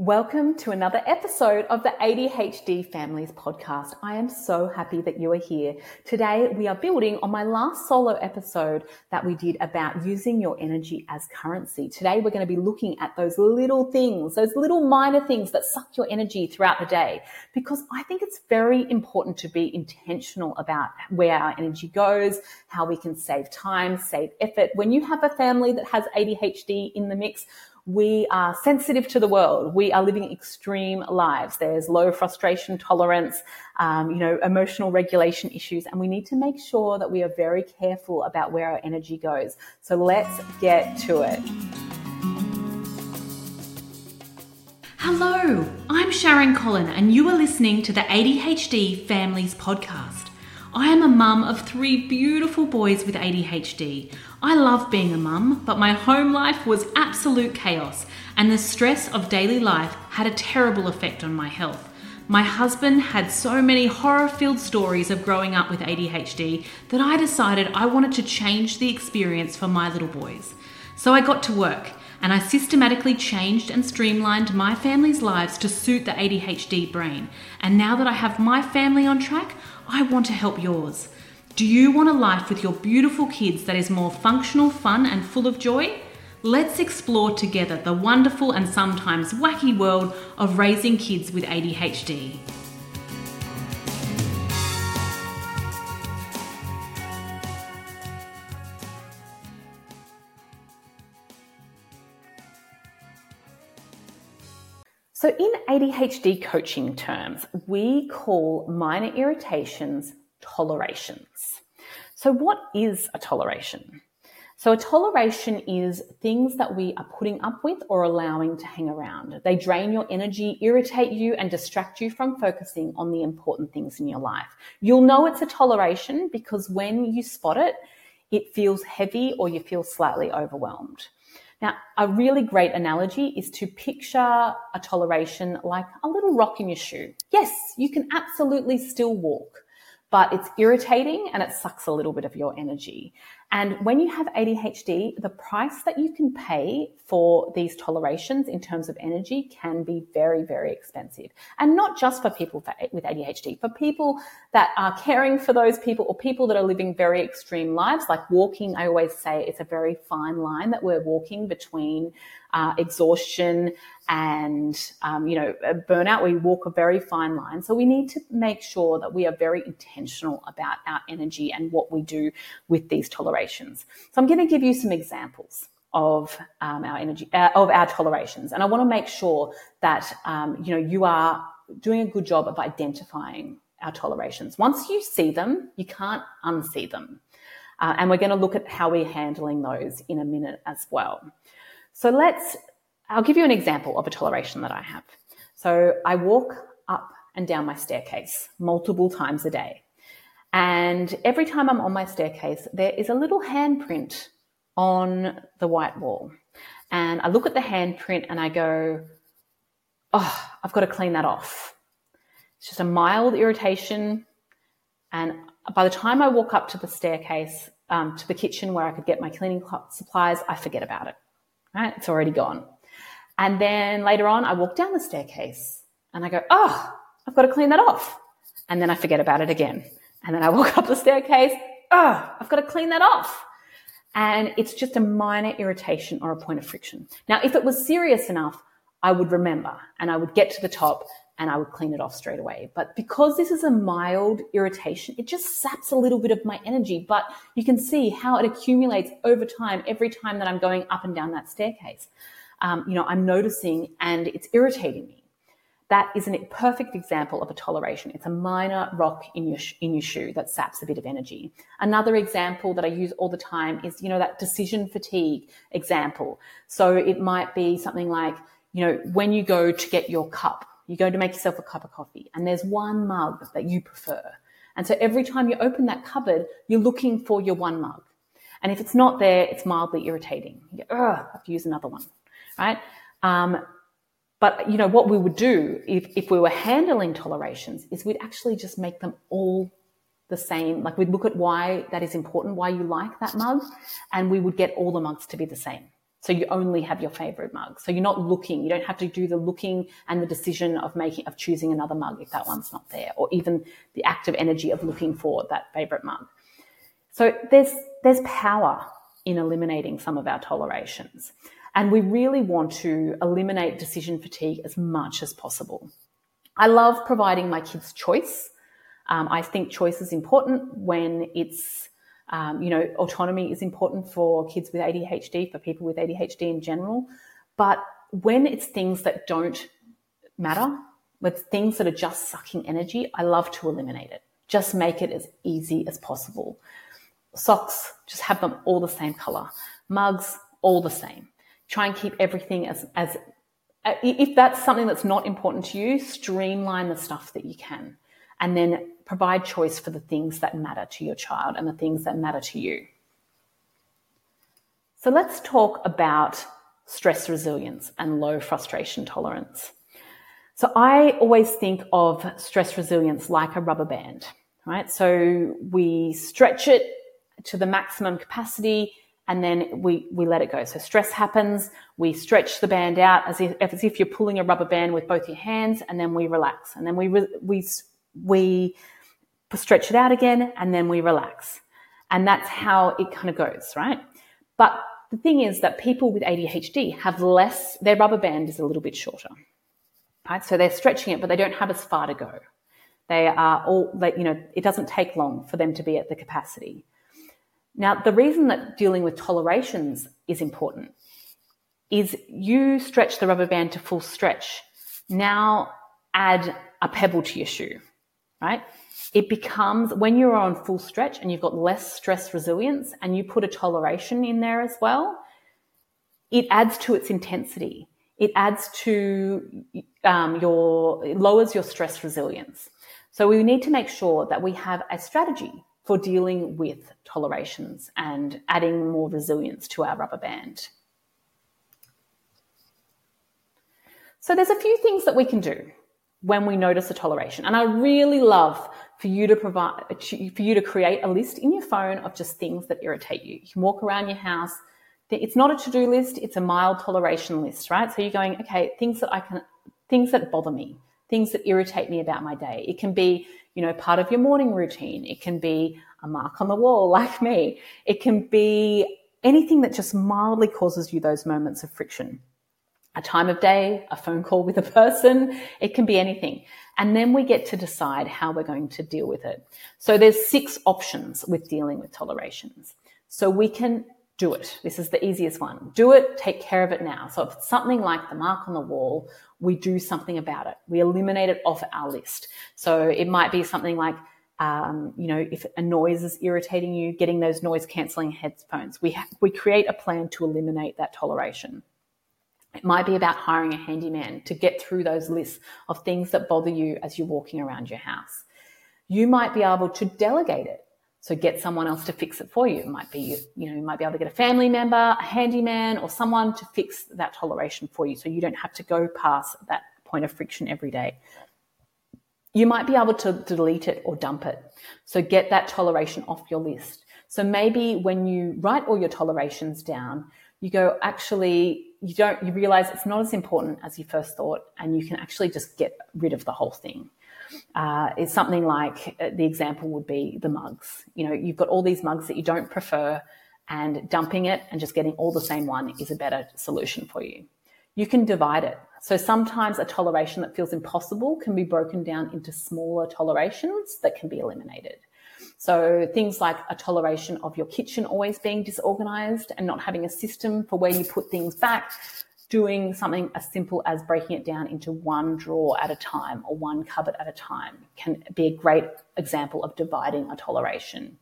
Welcome to another episode of the ADHD Families Podcast. I am so happy that you are here. Today we are building on my last solo episode that we did about using your energy as currency. Today we're going to be looking at those little things, those little minor things that suck your energy throughout the day, because I think it's very important to be intentional about where our energy goes, how we can save time, save effort. When you have a family that has ADHD in the mix, we are sensitive to the world. We are living extreme lives. There's low frustration tolerance, um, you know, emotional regulation issues, and we need to make sure that we are very careful about where our energy goes. So let's get to it. Hello, I'm Sharon Collon, and you are listening to the ADHD Families Podcast. I am a mum of three beautiful boys with ADHD. I love being a mum, but my home life was absolute chaos, and the stress of daily life had a terrible effect on my health. My husband had so many horror filled stories of growing up with ADHD that I decided I wanted to change the experience for my little boys. So I got to work and I systematically changed and streamlined my family's lives to suit the ADHD brain. And now that I have my family on track, I want to help yours. Do you want a life with your beautiful kids that is more functional, fun, and full of joy? Let's explore together the wonderful and sometimes wacky world of raising kids with ADHD. So, in ADHD coaching terms, we call minor irritations tolerations. So, what is a toleration? So, a toleration is things that we are putting up with or allowing to hang around. They drain your energy, irritate you, and distract you from focusing on the important things in your life. You'll know it's a toleration because when you spot it, it feels heavy or you feel slightly overwhelmed. Now, a really great analogy is to picture a toleration like a little rock in your shoe. Yes, you can absolutely still walk, but it's irritating and it sucks a little bit of your energy. And when you have ADHD, the price that you can pay for these tolerations in terms of energy can be very, very expensive. And not just for people with ADHD, for people that are caring for those people or people that are living very extreme lives, like walking. I always say it's a very fine line that we're walking between uh, exhaustion and um, you know burnout we walk a very fine line so we need to make sure that we are very intentional about our energy and what we do with these tolerations so i'm going to give you some examples of um, our energy uh, of our tolerations and i want to make sure that um, you know you are doing a good job of identifying our tolerations once you see them you can't unsee them uh, and we're going to look at how we're handling those in a minute as well so let's, I'll give you an example of a toleration that I have. So I walk up and down my staircase multiple times a day. And every time I'm on my staircase, there is a little handprint on the white wall. And I look at the handprint and I go, oh, I've got to clean that off. It's just a mild irritation. And by the time I walk up to the staircase, um, to the kitchen where I could get my cleaning supplies, I forget about it right? It's already gone. And then later on, I walk down the staircase and I go, oh, I've got to clean that off. And then I forget about it again. And then I walk up the staircase, oh, I've got to clean that off. And it's just a minor irritation or a point of friction. Now, if it was serious enough, I would remember and I would get to the top and I would clean it off straight away. But because this is a mild irritation, it just saps a little bit of my energy. But you can see how it accumulates over time every time that I'm going up and down that staircase. Um, you know, I'm noticing and it's irritating me. That is a perfect example of a toleration. It's a minor rock in your, in your shoe that saps a bit of energy. Another example that I use all the time is, you know, that decision fatigue example. So it might be something like, you know, when you go to get your cup you go to make yourself a cup of coffee and there's one mug that you prefer. And so every time you open that cupboard, you're looking for your one mug. And if it's not there, it's mildly irritating. You go, I have to use another one, right? Um, but you know what we would do if, if we were handling tolerations is we'd actually just make them all the same. Like we'd look at why that is important, why you like that mug, and we would get all the mugs to be the same. So you only have your favorite mug. So you're not looking. You don't have to do the looking and the decision of making, of choosing another mug if that one's not there, or even the active energy of looking for that favorite mug. So there's, there's power in eliminating some of our tolerations. And we really want to eliminate decision fatigue as much as possible. I love providing my kids choice. Um, I think choice is important when it's, um, you know, autonomy is important for kids with ADHD, for people with ADHD in general. But when it's things that don't matter, with things that are just sucking energy, I love to eliminate it. Just make it as easy as possible. Socks, just have them all the same color. Mugs, all the same. Try and keep everything as, as, uh, if that's something that's not important to you, streamline the stuff that you can and then provide choice for the things that matter to your child and the things that matter to you. So let's talk about stress resilience and low frustration tolerance. So I always think of stress resilience like a rubber band, right? So we stretch it to the maximum capacity and then we, we let it go. So stress happens, we stretch the band out as if, as if you're pulling a rubber band with both your hands and then we relax and then we, we, we stretch it out again and then we relax. And that's how it kind of goes, right? But the thing is that people with ADHD have less, their rubber band is a little bit shorter, right? So they're stretching it, but they don't have as far to go. They are all, like, you know, it doesn't take long for them to be at the capacity. Now, the reason that dealing with tolerations is important is you stretch the rubber band to full stretch. Now add a pebble to your shoe, right? It becomes when you're on full stretch and you've got less stress resilience and you put a toleration in there as well, it adds to its intensity. It adds to um, your, it lowers your stress resilience. So we need to make sure that we have a strategy for dealing with tolerations and adding more resilience to our rubber band. So there's a few things that we can do when we notice a toleration. And I really love for you to provide, for you to create a list in your phone of just things that irritate you. You can walk around your house. It's not a to-do list. It's a mild toleration list, right? So you're going, okay, things that I can, things that bother me, things that irritate me about my day. It can be you know, part of your morning routine. It can be a mark on the wall like me. It can be anything that just mildly causes you those moments of friction. A time of day, a phone call with a person, it can be anything. And then we get to decide how we're going to deal with it. So there's six options with dealing with tolerations. So we can do it. This is the easiest one. Do it, take care of it now. So if it's something like the mark on the wall, we do something about it. We eliminate it off our list. So it might be something like, um, you know, if a noise is irritating you, getting those noise cancelling headphones. We, ha- we create a plan to eliminate that toleration. It might be about hiring a handyman to get through those lists of things that bother you as you're walking around your house. You might be able to delegate it. So get someone else to fix it for you. It might be, you know, you might be able to get a family member, a handyman, or someone to fix that toleration for you so you don't have to go past that point of friction every day. You might be able to delete it or dump it. So get that toleration off your list. So maybe when you write all your tolerations down, you go, actually, you don't, you realize it's not as important as you first thought, and you can actually just get rid of the whole thing uh, is something like uh, the example would be the mugs. You know, you've got all these mugs that you don't prefer, and dumping it and just getting all the same one is a better solution for you. You can divide it. So sometimes a toleration that feels impossible can be broken down into smaller tolerations that can be eliminated. So things like a toleration of your kitchen always being disorganized and not having a system for where you put things back doing something as simple as breaking it down into one drawer at a time or one cupboard at a time can be a great example of dividing a toleration.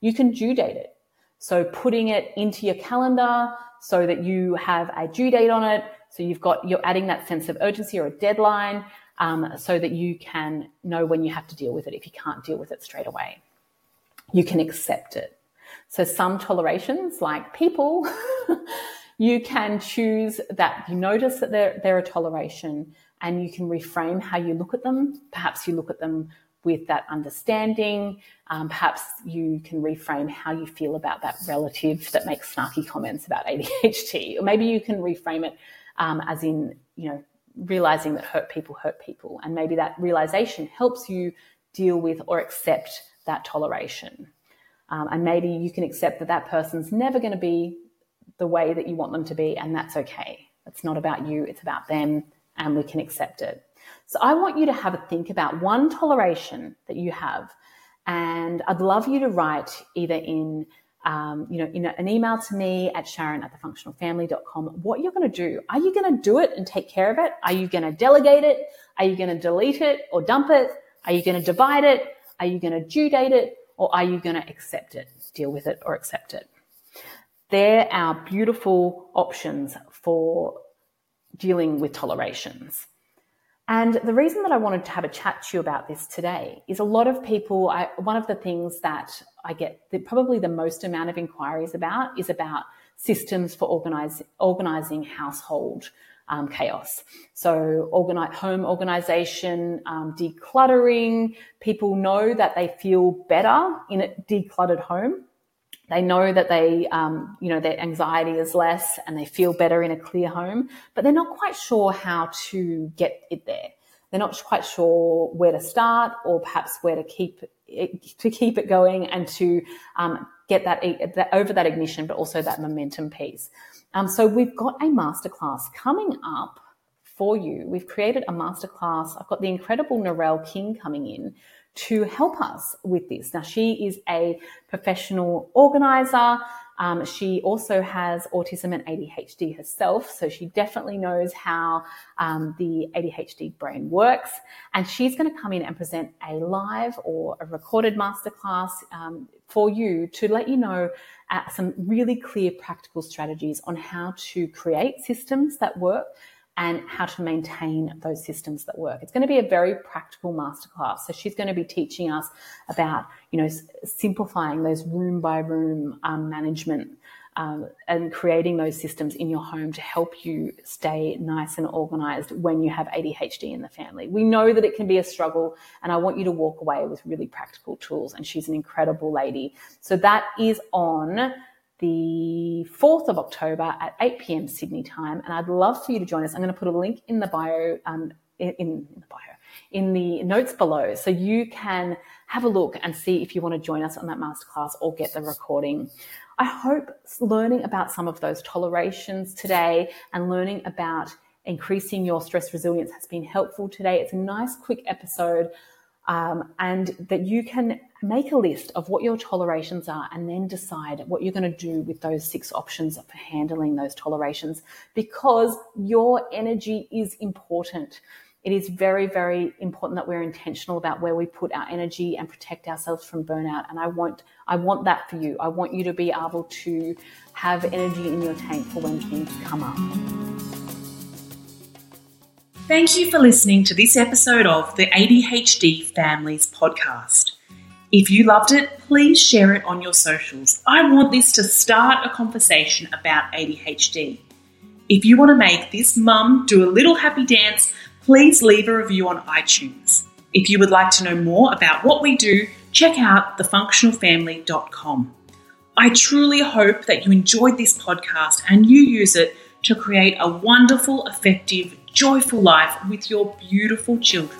You can due date it. So putting it into your calendar so that you have a due date on it. So you've got, you're adding that sense of urgency or a deadline um, so that you can know when you have to deal with it if you can't deal with it straight away. You can accept it. So some tolerations like people you can choose that you notice that they're, they're a toleration and you can reframe how you look at them. Perhaps you look at them with that understanding. Um, perhaps you can reframe how you feel about that relative that makes snarky comments about ADHD, or maybe you can reframe it um, as in, you know, realizing that hurt people hurt people, and maybe that realization helps you deal with or accept that toleration. Um, and maybe you can accept that that person's never going to be the way that you want them to be, and that's okay. It's not about you, it's about them, and we can accept it. So I want you to have a think about one toleration that you have, and I'd love you to write either in um, you know, in an email to me at sharon at thefunctionalfamily.com, what you're going to do. Are you going to do it and take care of it? Are you going to delegate it? Are you going to delete it or dump it? Are you going to divide it? Are you going to due date it? Or are you going to accept it, deal with it or accept it? They're our beautiful options for dealing with tolerations. And the reason that I wanted to have a chat to you about this today is a lot of people, I, one of the things that I get the, probably the most amount of inquiries about is about systems for organize, organizing household um, chaos. So organize, home organization, um, decluttering. People know that they feel better in a decluttered home. They know that they, um, you know, their anxiety is less and they feel better in a clear home, but they're not quite sure how to get it there. They're not quite sure where to start or perhaps where to keep it, to keep it going and to um, get that, that, over that ignition, but also that momentum piece. Um, so we've got a masterclass coming up for you. We've created a masterclass. I've got the incredible Narelle King coming in to help us with this. Now, she is a professional organizer. Um, she also has autism and ADHD herself, so she definitely knows how um, the ADHD brain works. And she's going to come in and present a live or a recorded masterclass um, for you to let you know uh, some really clear practical strategies on how to create systems that work and how to maintain those systems that work. It's going to be a very practical masterclass. So she's going to be teaching us about, you know, simplifying those room by room um, management um, and creating those systems in your home to help you stay nice and organized when you have ADHD in the family. We know that it can be a struggle, and I want you to walk away with really practical tools. And she's an incredible lady. So that is on the 4th of October at 8 p.m. Sydney time. And I'd love for you to join us. I'm going to put a link in the bio, um, in, in the bio, in the notes below. So you can have a look and see if you want to join us on that masterclass or get the recording. I hope learning about some of those tolerations today and learning about increasing your stress resilience has been helpful today. It's a nice, quick episode um, and that you can make a list of what your tolerations are and then decide what you're going to do with those six options for handling those tolerations because your energy is important. It is very, very important that we're intentional about where we put our energy and protect ourselves from burnout. And I want, I want that for you. I want you to be able to have energy in your tank for when things come up. Thank you for listening to this episode of the ADHD Families podcast. If you loved it, please share it on your socials. I want this to start a conversation about ADHD. If you want to make this mum do a little happy dance, please leave a review on iTunes. If you would like to know more about what we do, check out thefunctionalfamily.com. I truly hope that you enjoyed this podcast and you use it to create a wonderful, effective, joyful life with your beautiful children.